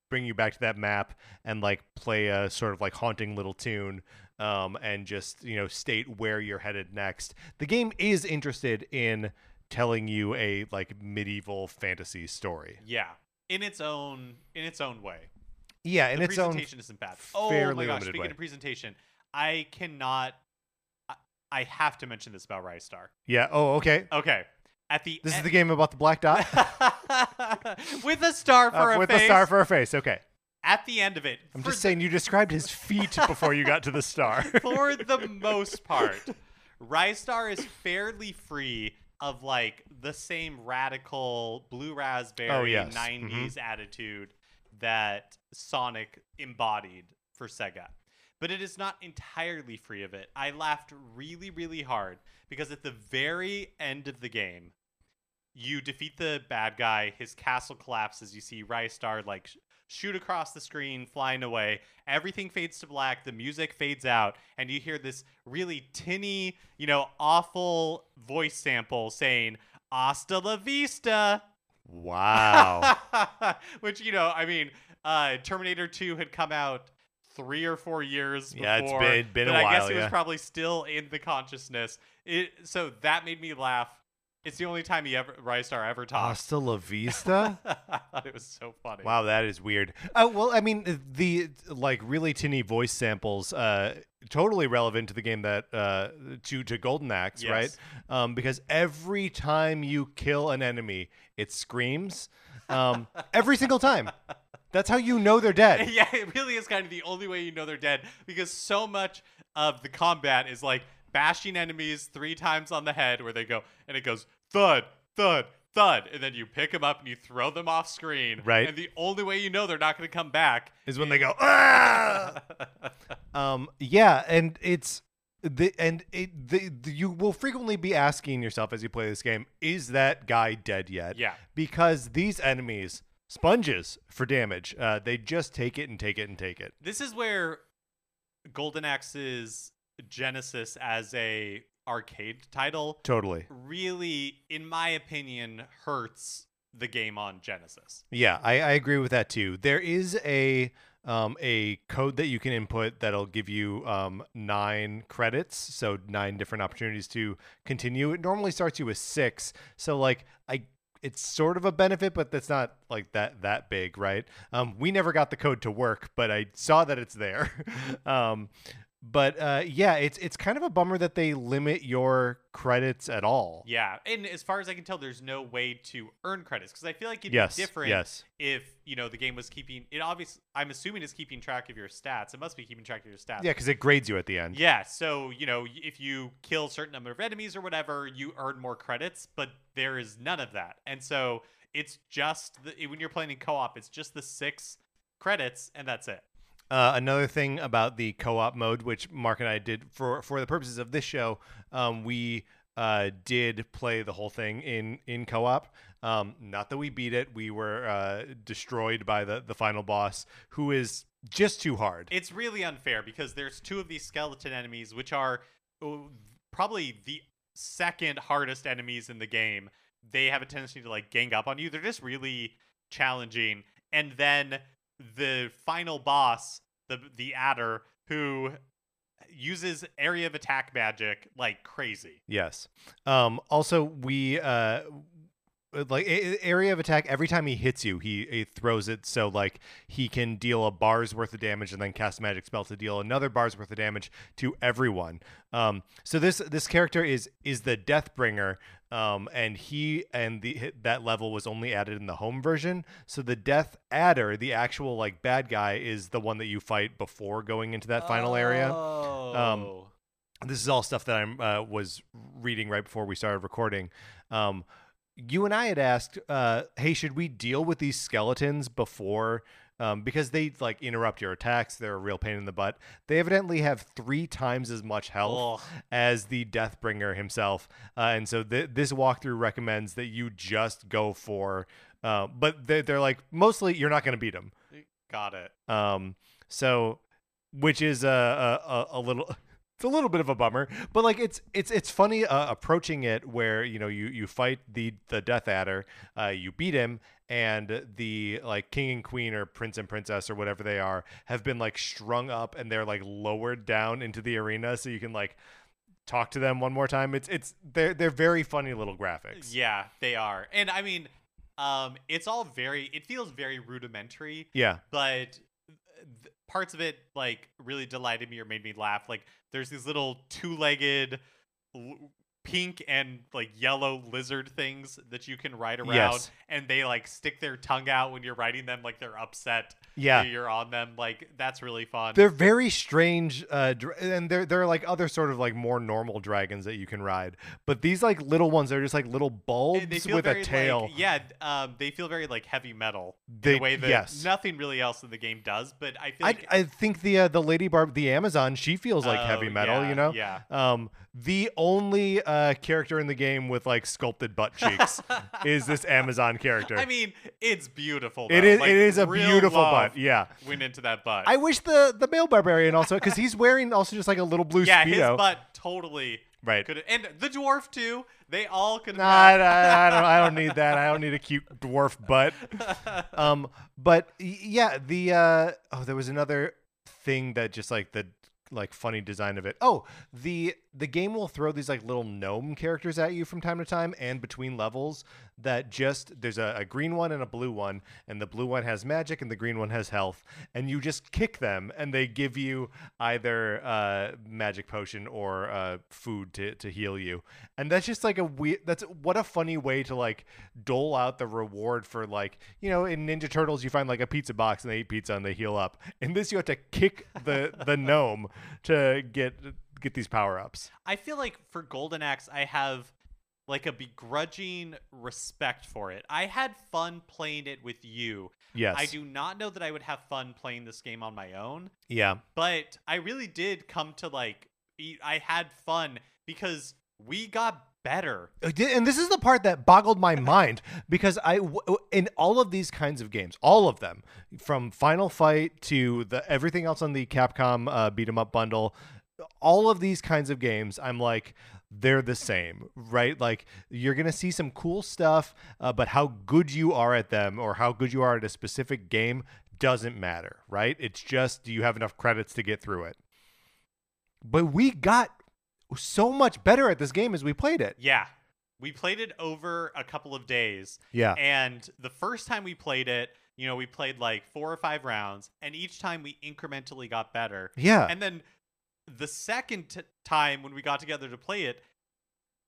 bring you back to that map and like play a sort of like haunting little tune. Um, and just you know state where you're headed next. The game is interested in telling you a like medieval fantasy story. yeah in its own in its own way Yeah, in the its own presentation isn't bad oh my gosh speaking way. of presentation i cannot I, I have to mention this about Ristar. Yeah. Oh, okay. Okay. At the This is the game about the black dot. with a star for Uh, a with face. the star for a face. Okay. At the end of it, I'm just saying you described his feet before you got to the star. for the most part, Ristar is fairly free of like the same radical blue raspberry Oh, yes. Mm-hmm. 90s attitude that Sonic embodied for Sega. But it is not entirely free of it. I laughed really, really hard because at the very end of the game, you defeat the bad guy, his castle collapses, you see Ristar like shoot across the screen, flying away. Everything fades to black, the music fades out, and you hear this really tinny, you know, awful voice sample saying, Hasta la vista. wow. Which, you know, I mean, uh, Terminator 2 had come out three or four years before. Yeah, it's been- been but a I guess while, it was probably still in the consciousness. It so that made me laugh. It's the only time he ever Ristar ever talks. Hasta la vista. I thought it was so funny. Wow, that is weird. Oh well, I mean the like really tinny voice samples, uh, totally relevant to the game that uh, to to Golden Axe, Yes. right? Um, because every time you kill an enemy, it screams. Um, every single time. That's how you know they're dead. yeah, it really is kind of the only way you know they're dead because so much of the combat is like bashing enemies three times on the head where they go and it goes thud, thud, thud, and then you pick them up and you throw them off screen. Right. And the only way you know they're not going to come back Is when they go ah. Um, yeah, and it's the and it the, the you will frequently be asking yourself as you play this game, is that guy dead yet? Yeah. Because these enemies sponges for damage. Uh, they just take it and take it and take it. This is where Golden Axe's Genesis as a arcade title Totally. really, in my opinion, hurts the game on Genesis. Yeah, I, I agree with that too. There is a um, a code that you can input that'll give you um, nine credits, so nine different opportunities to continue. It normally starts you with six, so like I it's sort of a benefit, but that's not like that that big, right? Um, we never got the code to work, but I saw that it's there. um, but uh, yeah, it's it's kind of a bummer that they limit your credits at all. Yeah, and as far as I can tell, there's no way to earn credits because I feel like it'd Yes, be different yes. if you know the game was keeping it. Obviously, I'm assuming it's keeping track of your stats. It must be keeping track of your stats. Yeah, because it grades you at the end. Yeah, so you know, if you kill a certain number of enemies or whatever, you earn more credits, but there is none of that. And so it's just the, when you're playing in co-op, it's just the six credits and that's it. Uh, another thing about the co-op mode, which Mark and I did for for the purposes of this show, um, we uh, did play the whole thing in in co-op. Um, not that we beat it, we were uh, destroyed by the the final boss, who is just too hard. It's really unfair because there's two of these skeleton enemies, which are oh, probably the second hardest enemies in the game. They have a tendency to like gang up on you. They're just really challenging. And then the final boss, the the adder, who uses area of attack magic like crazy. Yes. Um, also, we uh, like a- a- area of attack. Every time he hits you, he, he throws it so like he can deal a bar's worth of damage and then cast magic spell to deal another bar's worth of damage to everyone. Um, so this this character is is the Deathbringer. Um, and he and the that level was only added in the home version. So the Death Adder, the actual like bad guy, is the one that you fight before going into that final area. Oh. this is all stuff that I uh, was reading right before we started recording. Um, you and I had asked, uh, "Hey, should we deal with these skeletons before?" Um, because they like interrupt your attacks. They're a real pain in the butt. They evidently have three times as much health Ugh. as the Deathbringer himself, uh, and so th- this walkthrough recommends that you just go for. Uh, but they're, they're like mostly you're not going to beat them. Got it. Um, so, which is a, a a- a little. It's a little bit of a bummer, but like it's it's it's funny uh, approaching it where you know you you fight the the Death Adder, uh, you beat him, and the like king and queen or prince and princess or whatever they are have been like strung up and they're like lowered down into the arena so you can like talk to them one more time. It's it's they're they're very funny little graphics. Yeah, they are. And I mean, um, it's all very. It feels very rudimentary, Yeah. but parts of it like really delighted me or made me laugh. Like there's these little two-legged. Pink and like yellow lizard things that you can ride around, Yes. and they like stick their tongue out when you're riding them, like they're upset. Yeah. you're on them. Like that's really fun. They're very strange, uh, and they're they're like other sort of like more normal dragons that you can ride. But these like little ones, they're just like little bulbs They- they feel with a tail. Like, yeah, um, they feel very like heavy metal They- a way that yes. nothing really else in the game does. But I feel I, like I think the uh, the lady barb the Amazon she feels like Oh, heavy metal, yeah, you know. yeah. Um, the only uh character in the game with like sculpted butt cheeks is this Amazon character. I mean, it's beautiful. it though. is Like, it is a beautiful butt. Yeah. Went into that butt. I wish the the male barbarian also because he's wearing also just like a little blue yeah, speedo. his butt totally Right. could and the dwarf too. They all could. Nah, I, I, I don't. I don't need that. I don't need a cute dwarf butt. Um, but yeah, the uh, oh, there was another thing that just like the like funny design of it. Oh, the the game will throw these like little gnome characters at you from time to time and between levels that just there's a, a green one and a blue one and the blue one has magic and the green one has health and you just kick them and they give you either uh magic potion or uh food to, to heal you and that's just like a weird that's what a funny way to like dole out the reward for like you know in ninja turtles you find like a pizza box and they eat pizza and they heal up in this you have to kick the the gnome to get get these power ups I feel like for Golden Axe, I have like a begrudging respect for it. I had fun playing it with you. yes I do not know that I would have fun playing this game on my own, yeah but I really did come to like I had fun because we got better. Uh, and this is the part that boggled my mind because I in all of these kinds of games, all of them, from Final Fight to the everything else on the Capcom uh, beat 'em up bundle, all of these kinds of games, I'm like they're the same, right? Like you're gonna see some cool stuff, uh, but how good you are at them or how good you are at a specific game doesn't matter, right? It's just do you have enough credits to get through it. But we got so much better at this game as we played it. Yeah. We played it over a couple of days. Yeah. And the first time we played it, you know, we played like four or five rounds, and each time we incrementally got better. Yeah. And then the second t- time when we got together to play it,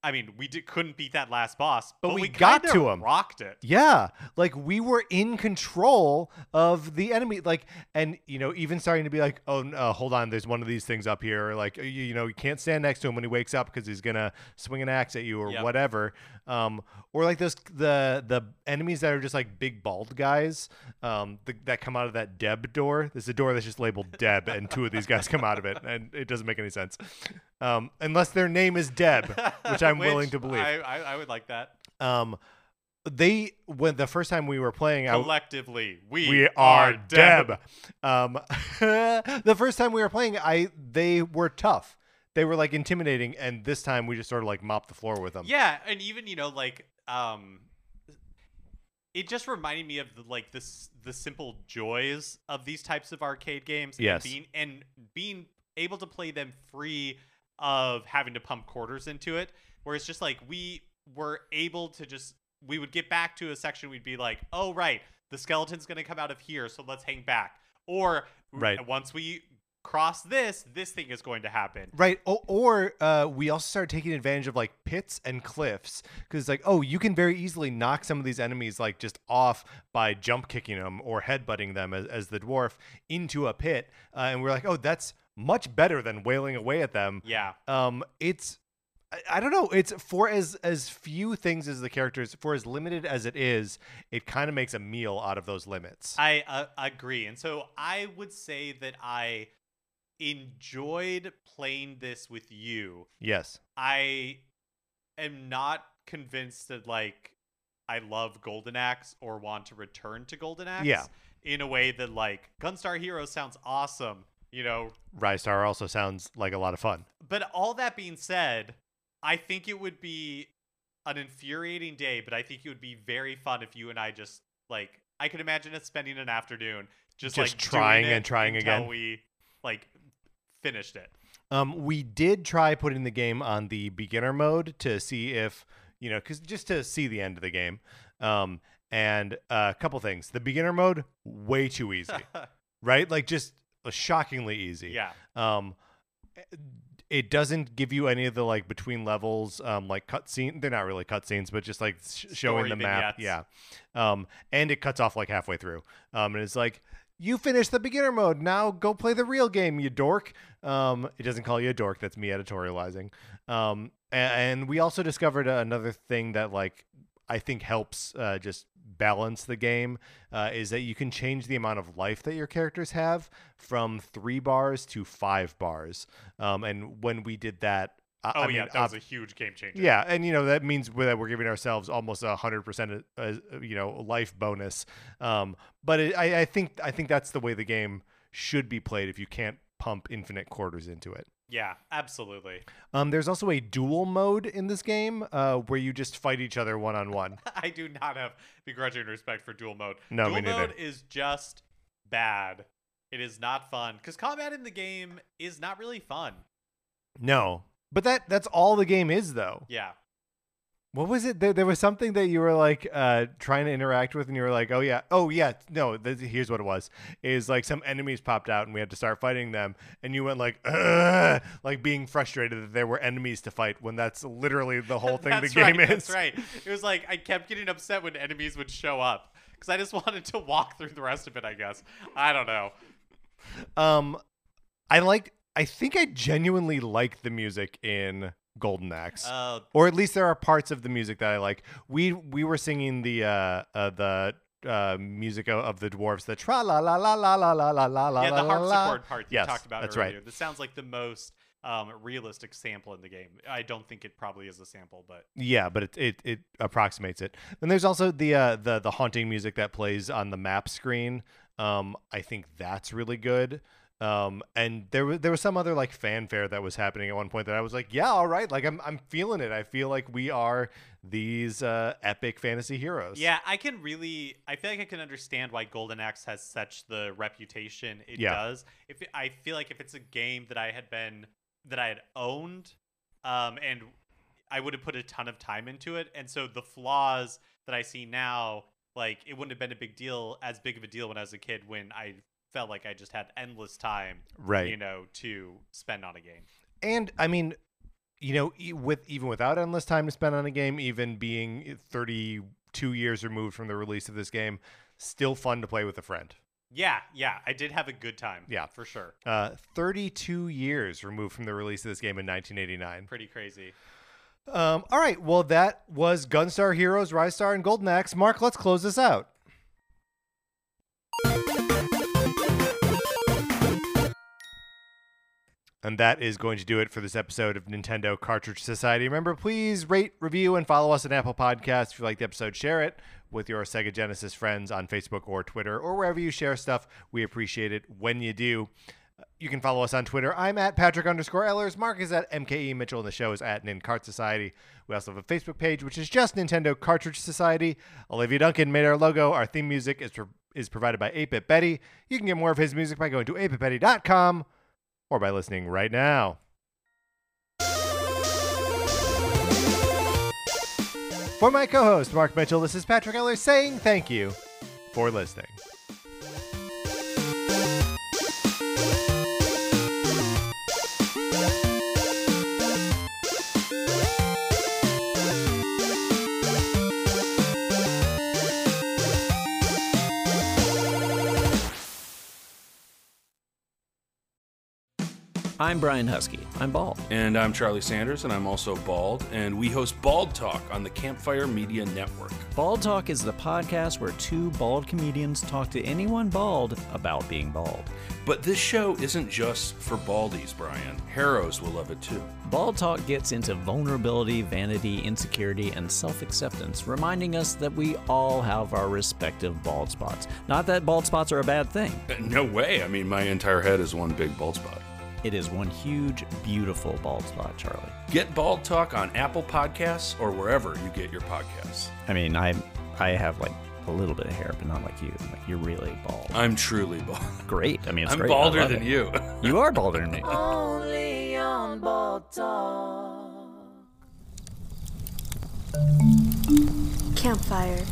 I mean, we did, couldn't beat that last boss, but, But we we got to him. Rocked it. Yeah, like we were in control of the enemy, like, and you know, even starting to be like, oh, no, hold on, there's one of these things up here, or like, you, you know, you can't stand next to him when he wakes up because he's gonna swing an axe at you or Yep. whatever, um, or like those the the enemies that are just like big bald guys, um, the, that come out of that Deb door. There's a door that's just labeled Deb, and two of these guys come out of it, and it doesn't make any sense, um, unless their name is Deb, which I'm willing to believe. I, I, I would like that. Um, they when the first time we were playing, I, Collectively, we, we are Deb. Um, the first time we were playing, I they were tough. They were like intimidating, and this time we just sort of like mopped the floor with them. Yeah, and even you know like um it just reminded me of the, like this the simple joys of these types of arcade games Yes. and being and being able to play them free of having to pump quarters into it where it's just like we were able to just we would get back to a section we'd be like oh right the skeleton's going to come out of here so let's hang back or Right. once we cross this this thing is going to happen Right. O- or uh, we also started taking advantage of like pits and cliffs because like, oh, you can very easily knock some of these enemies like just off by jump kicking them or headbutting them as, as the dwarf into a pit. Uh, and we're like, oh, that's much better than wailing away at them. yeah um it's I- don't know. It's for as as few things as the characters, for as limited as it is, it kind of makes a meal out of those limits. I uh, agree. And so I would say that I enjoyed playing this with you. yes. I am not convinced that like I love Golden Axe or want to return to Golden Axe. Yeah. In a way that like Gunstar Heroes sounds awesome, you know. Ristar also sounds like a lot of fun. But all that being said, I think it would be an infuriating day, but I think it would be very fun if you and I just like I could imagine us spending an afternoon just, Just like trying and trying until again. we like finished it. Um, we did try putting the game on the beginner mode to see if you know, because just to see the end of the game. Um, and uh, a couple things. The beginner mode way too easy, right? Like just shockingly easy. yeah. um it doesn't give you any of the like between levels um like cutscene they're not really cutscenes but just like sh- showing the map. yeah. Um and it cuts off like halfway through. Um and it's like you finished the beginner mode. Now go play the real game you dork. Um it doesn't call you a dork. That's me editorializing. Um a- and, we also discovered another thing that like i think helps uh, just balance the game uh, is that you can change the amount of life that your characters have from three bars to five bars. Um, and when we did that, I, Oh I yeah, that was a huge game changer. yeah, and you know that means that we're giving ourselves almost a hundred percent, uh, you know, life bonus. Um, but it, I, I think I think that's the way the game should be played. If you can't pump infinite quarters into it. Yeah, absolutely. Um, there's also a duel mode in this game uh, where you just fight each other one on one. I do not have begrudging respect for dual mode. No, dual me neither. mode is just bad. It is not fun because combat in the game is not really fun. No, but that that's all the game is though. Yeah. What was it? There, there was something that you were like uh, trying to interact with, and you were like, "Oh yeah, oh yeah." No, here's what it was: is like some enemies popped out, and we had to start fighting them, and you went like, Ugh, like being frustrated that there were enemies to fight when that's literally the whole thing the game right, is. That's right. It was like I kept getting upset when enemies would show up because I just wanted to walk through the rest of it. I guess I don't know. Um, I like. I think I genuinely like the music in Golden Axe. Uh, or at least there are parts of the music that I like. We we were singing the uh, uh the uh music of, the dwarves, the tra la la la la la la la la la yeah, the harpsichord part that Yes, you talked about that's earlier. right. This sounds like the most um, realistic sample in the game. I don't think it probably is a sample, but Yeah, but it, it it approximates it. And there's also the uh the the haunting music that plays on the map screen. Um, I think that's really good. Um, and there was there was some other like fanfare that was happening at one point that I was like, yeah, all right, like I'm I'm feeling it. I feel like we are these uh, epic fantasy heroes. Yeah, I can really. I feel like I can understand why Golden Axe has such the reputation it Yeah. does. If it- I feel like if it's a game that I had been that I had owned, um, and I would have put a ton of time into it, and so the flaws that I see now, like it wouldn't have been a big deal, as big of a deal when I was a kid, when I felt like I just had endless time, right. you know, to spend on a game. And I mean, you know, with even without endless time to spend on a game, even being 32 years removed from the release of this game, still fun to play with a friend. Yeah, yeah, I did have a good time. Yeah. for sure. Uh, 32 years removed from the release of this game in 1989. Pretty crazy. Um, all right, well, that was Gunstar Heroes, Ristar, and Golden Axe. Mark, let's close this out. And that is going to do it for this episode of Nintendo Cartridge Society. Remember, please rate, review, and follow us on Apple Podcasts. If you like the episode, share it with your Sega Genesis friends on Facebook or Twitter or wherever you share stuff. We appreciate it when you do. You can follow us on Twitter. I'm at Patrick underscore Ellers. Mark is at MKE Mitchell, and the show is at Nin Cart Society. We also have a Facebook page, which is just Nintendo Cartridge Society. Olivia Duncan made our logo. Our theme music is, pro- is provided by 8-Bit Betty. You can get more of his music by going to 8bitbetty.com or by listening right now. For my co-host, Mark Mitchell, this is Patrick Ellers saying thank you for listening. I'm Brian Huskey. I'm bald. And I'm Charlie Sanders, and I'm also bald, and we host Bald Talk on the Campfire Media Network. Bald Talk is the podcast where two bald comedians talk to anyone bald about being bald. But this show isn't just for baldies, Brian. Harrows will love it too. Bald Talk gets into vulnerability, vanity, insecurity, and self acceptance, reminding us that we all have our respective bald spots. Not that bald spots are a bad thing, Uh, No way. I mean, my entire head is one big bald spot. It is one huge, beautiful bald spot, Charlie. Get Bald Talk on Apple Podcasts or wherever you get your podcasts. I mean, I, I have like a little bit of hair, but not like you. Like, you're really bald. I'm truly bald. Great. I mean, it's I'm great. Balder than it. you. You are balder than me. Only on Bald Talk. Campfire